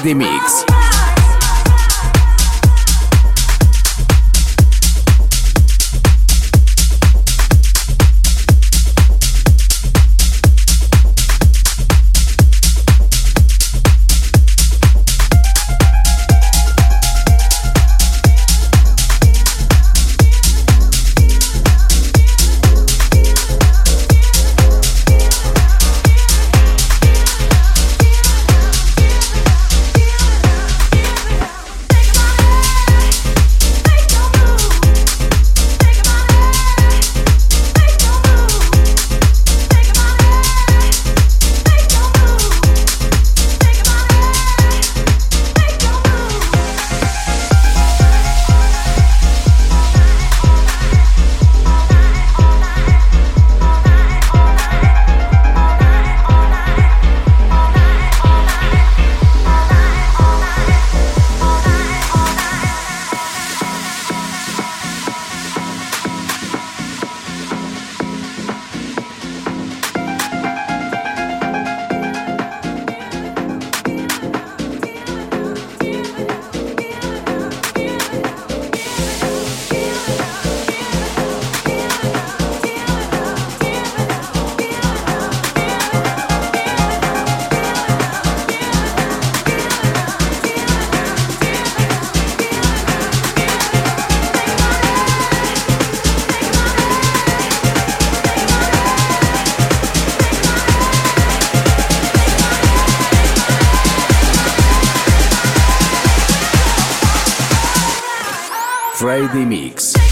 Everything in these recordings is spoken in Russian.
Friday Mix. Friday Mix.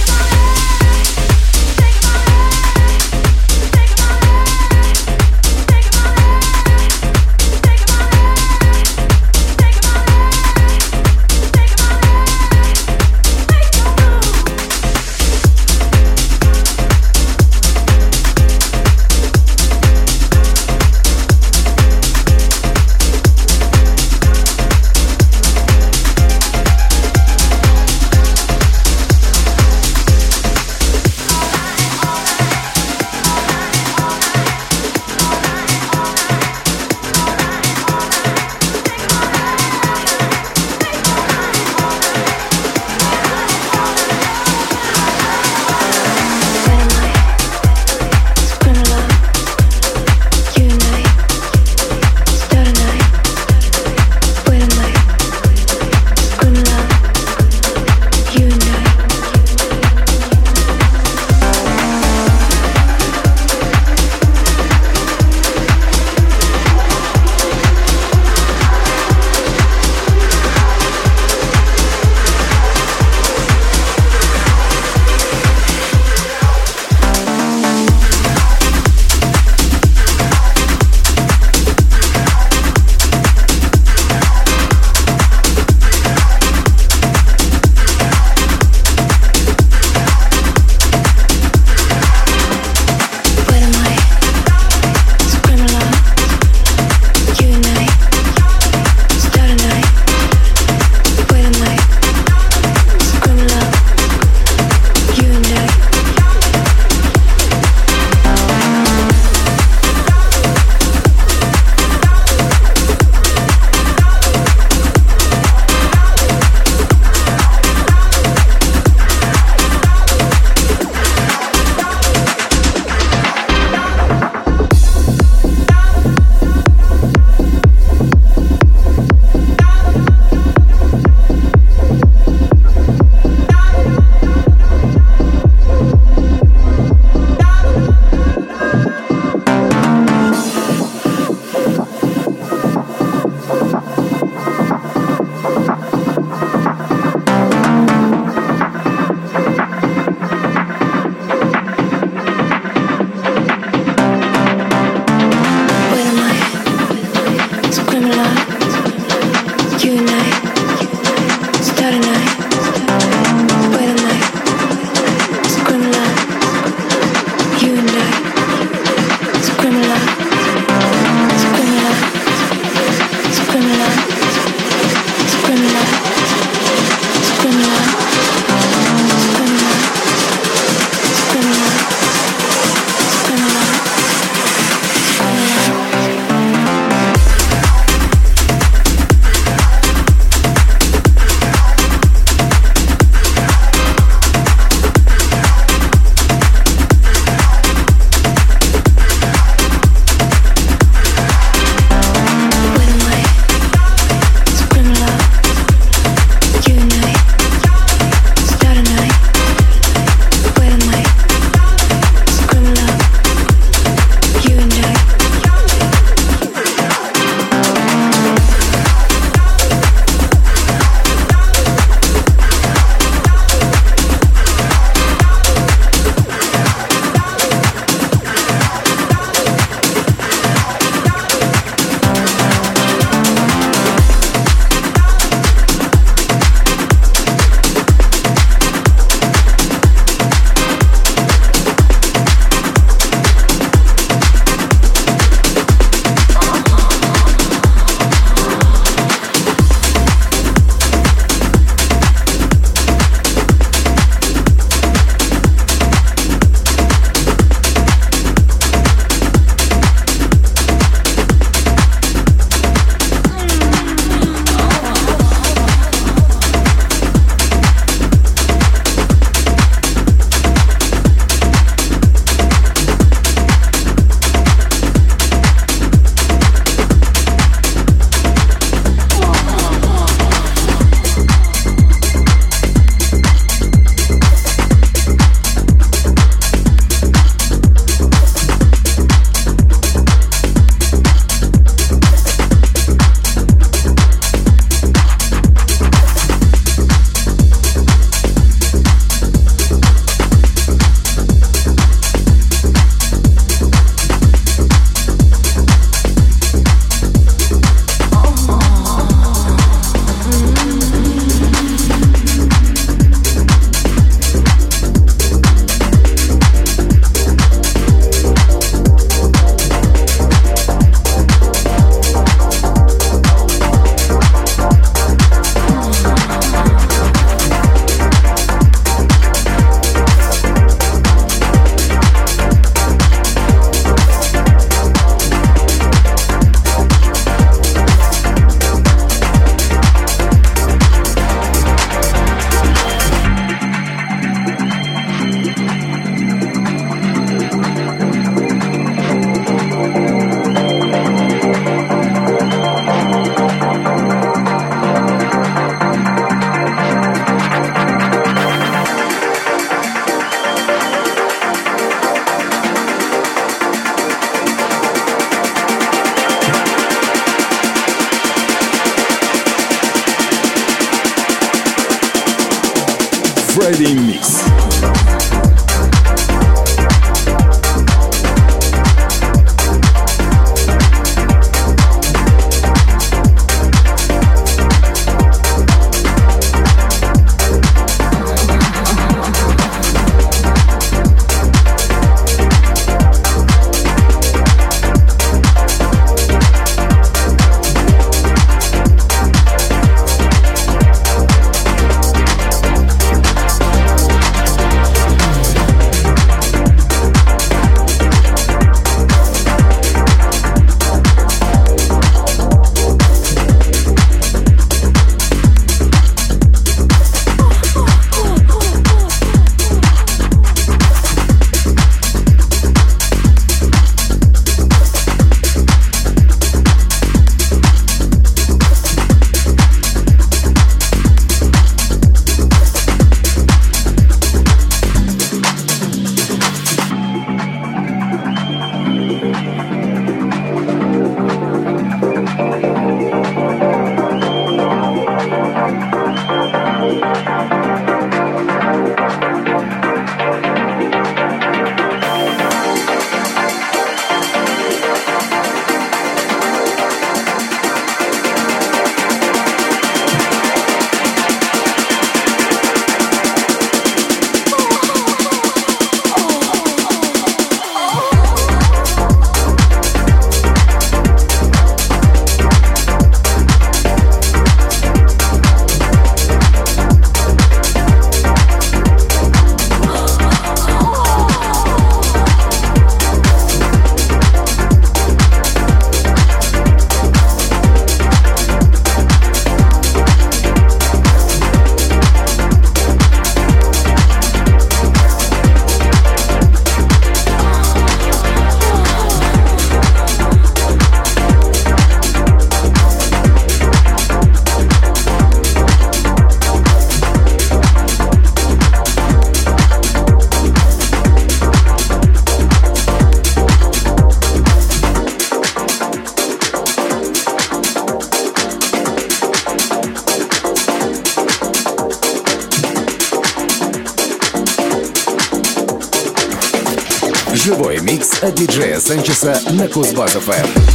На Кузбасс-ФМ.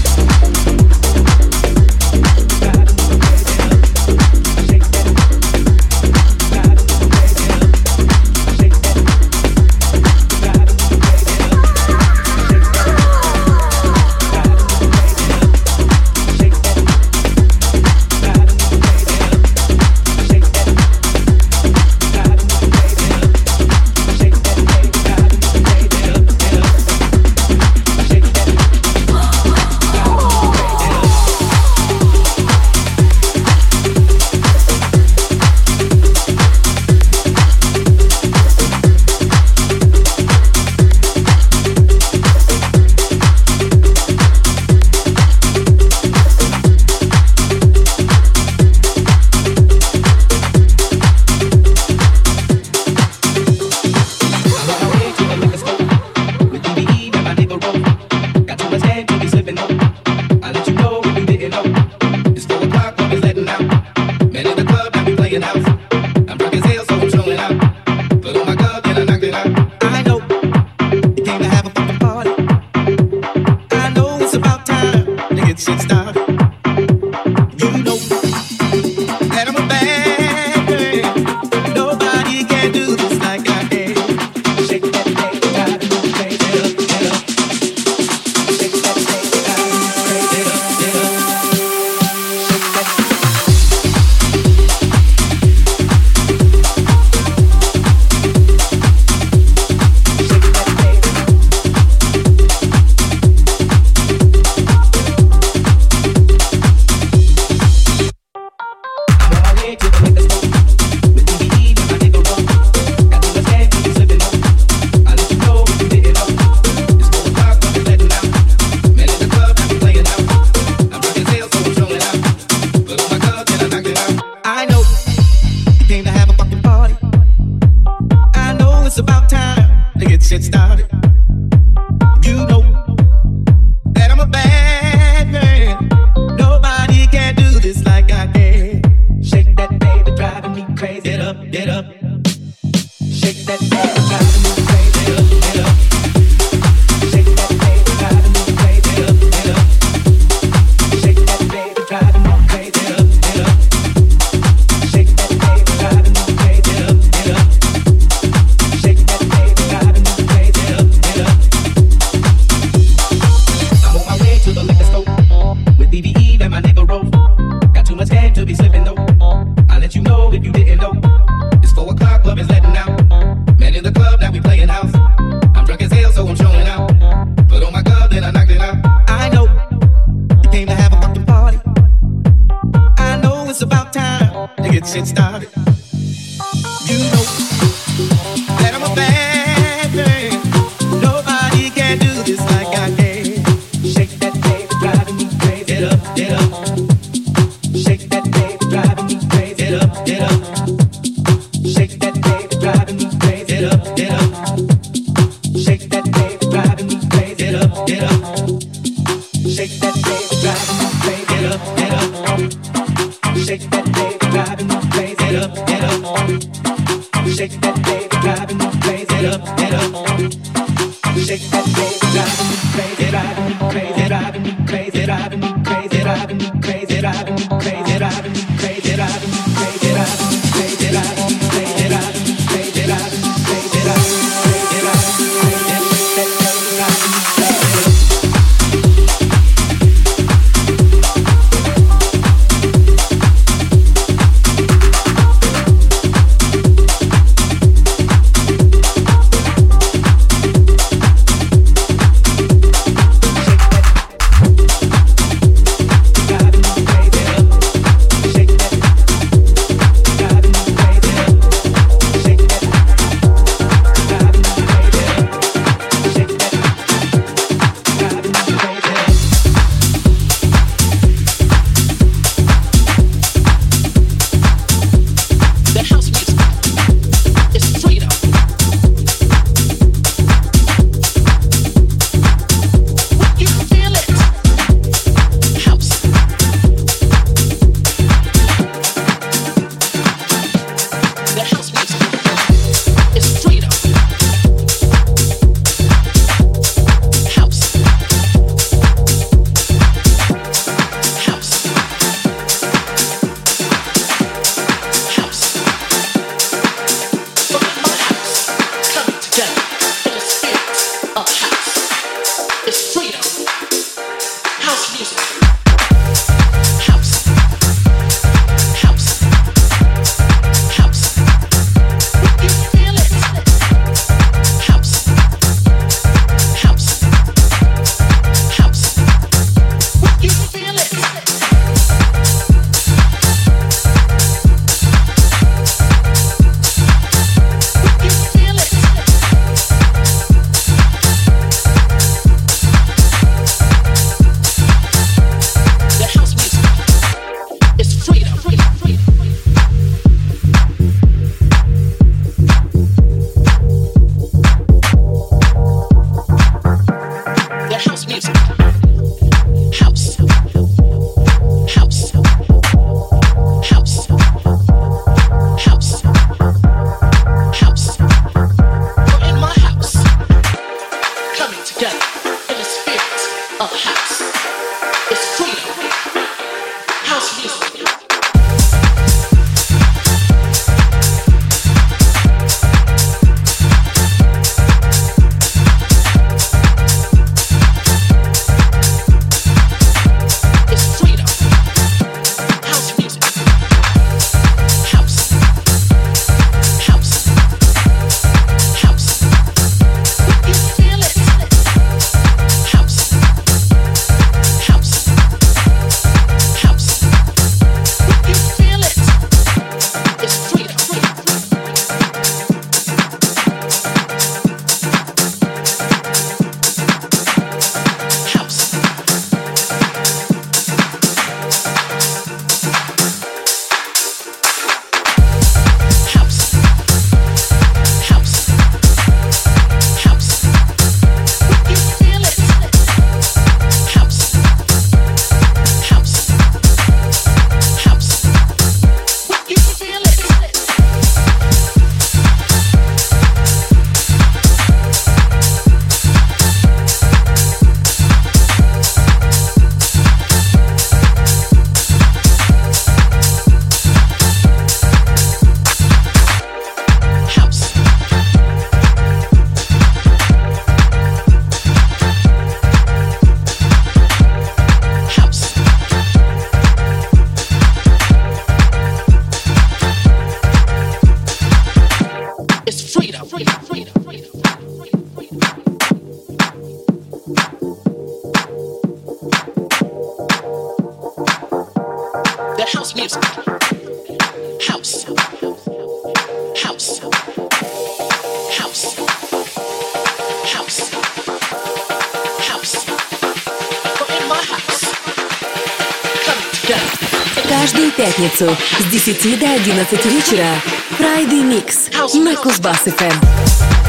10 до 11 вечера Friday Mix на Кузбасс-ФМ.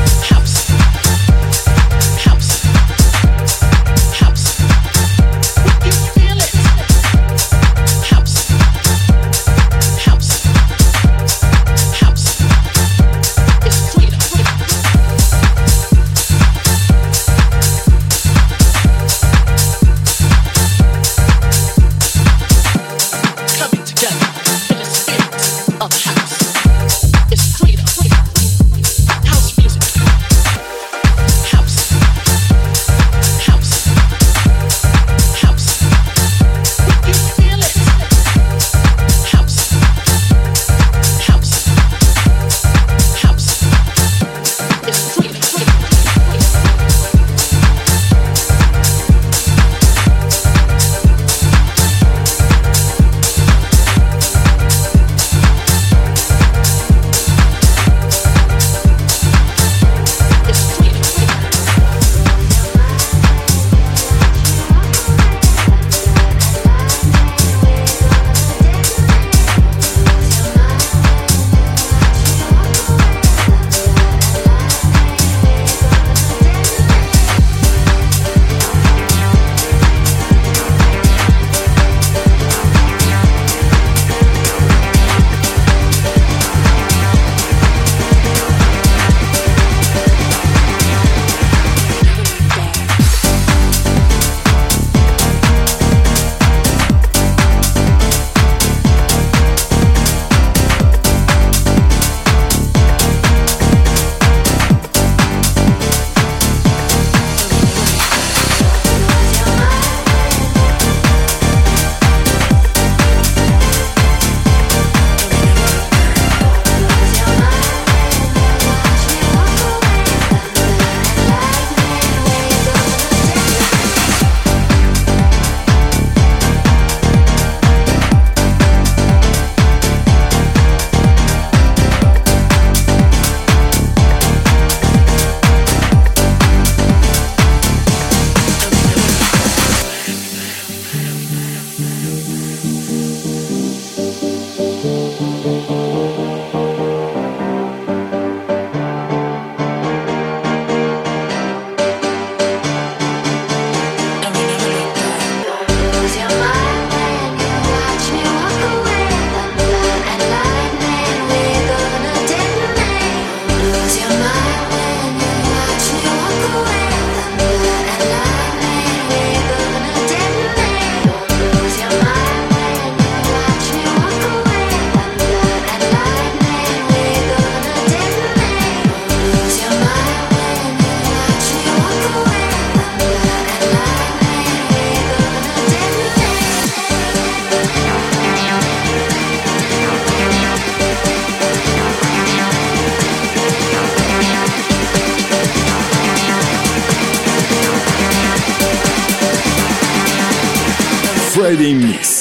Friday Mix.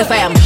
FM.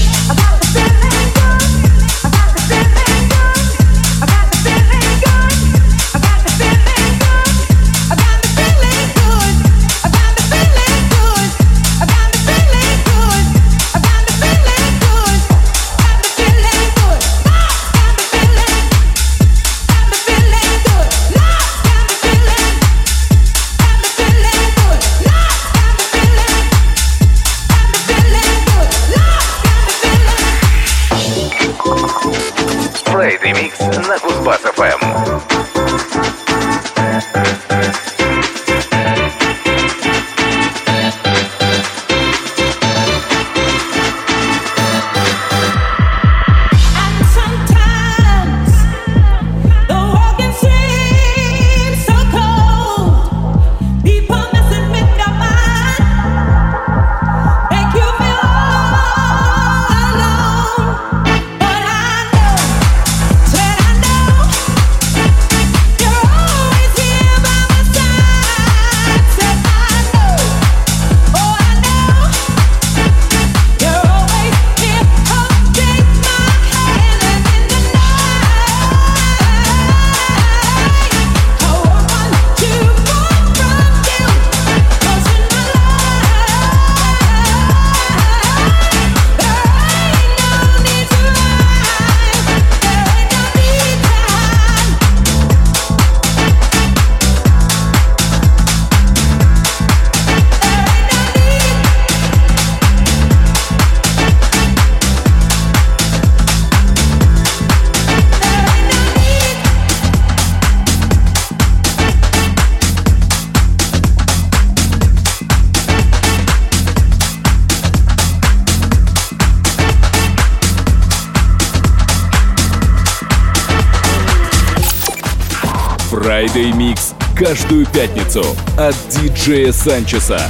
Friday Mix каждую пятницу от диджея Санчеса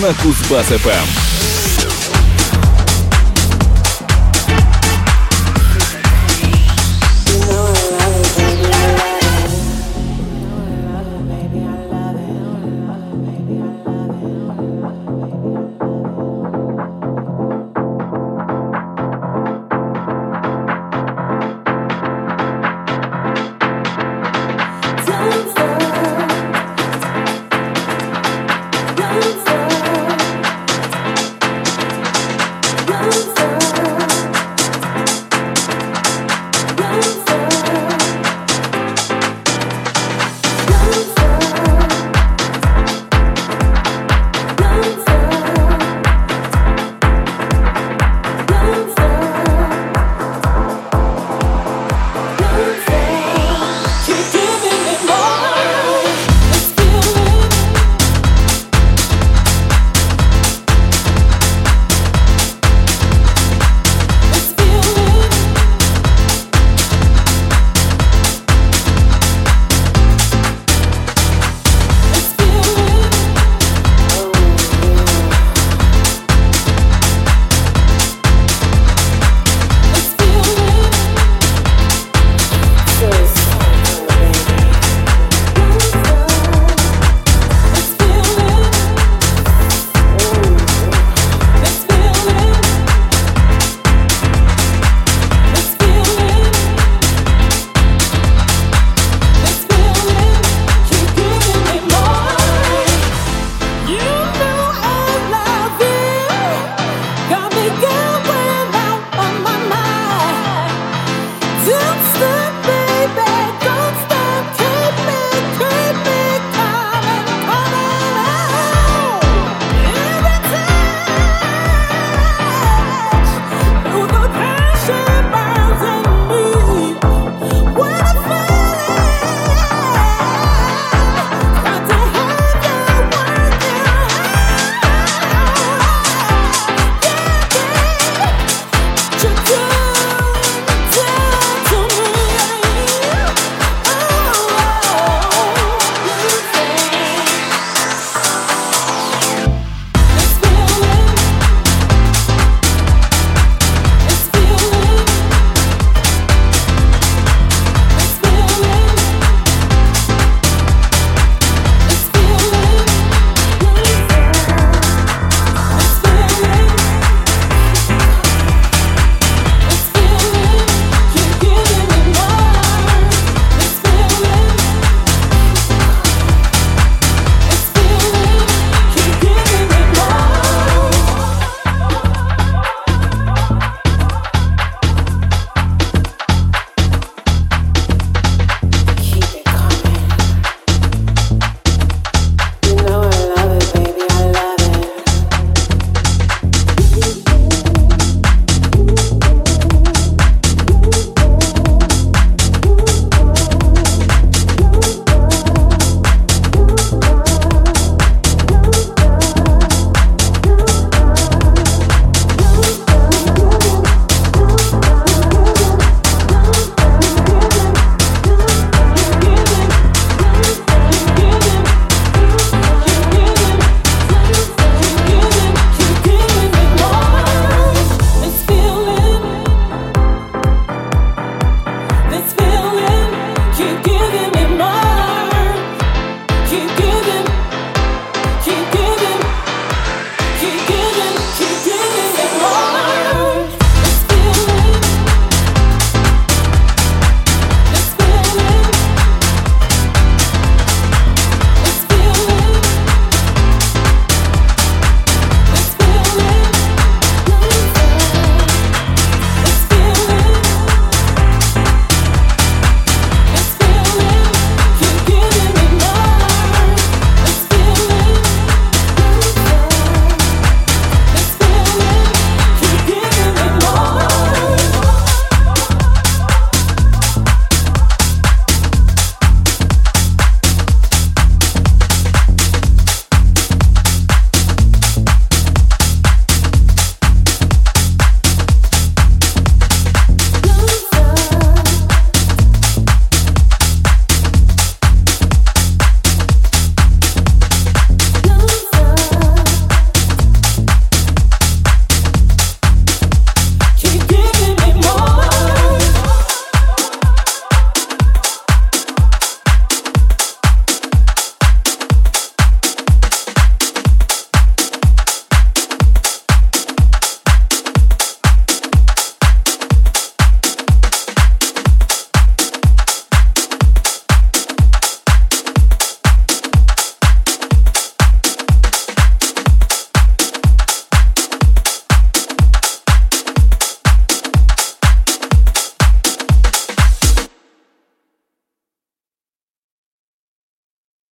на Кузбасс-ФМ.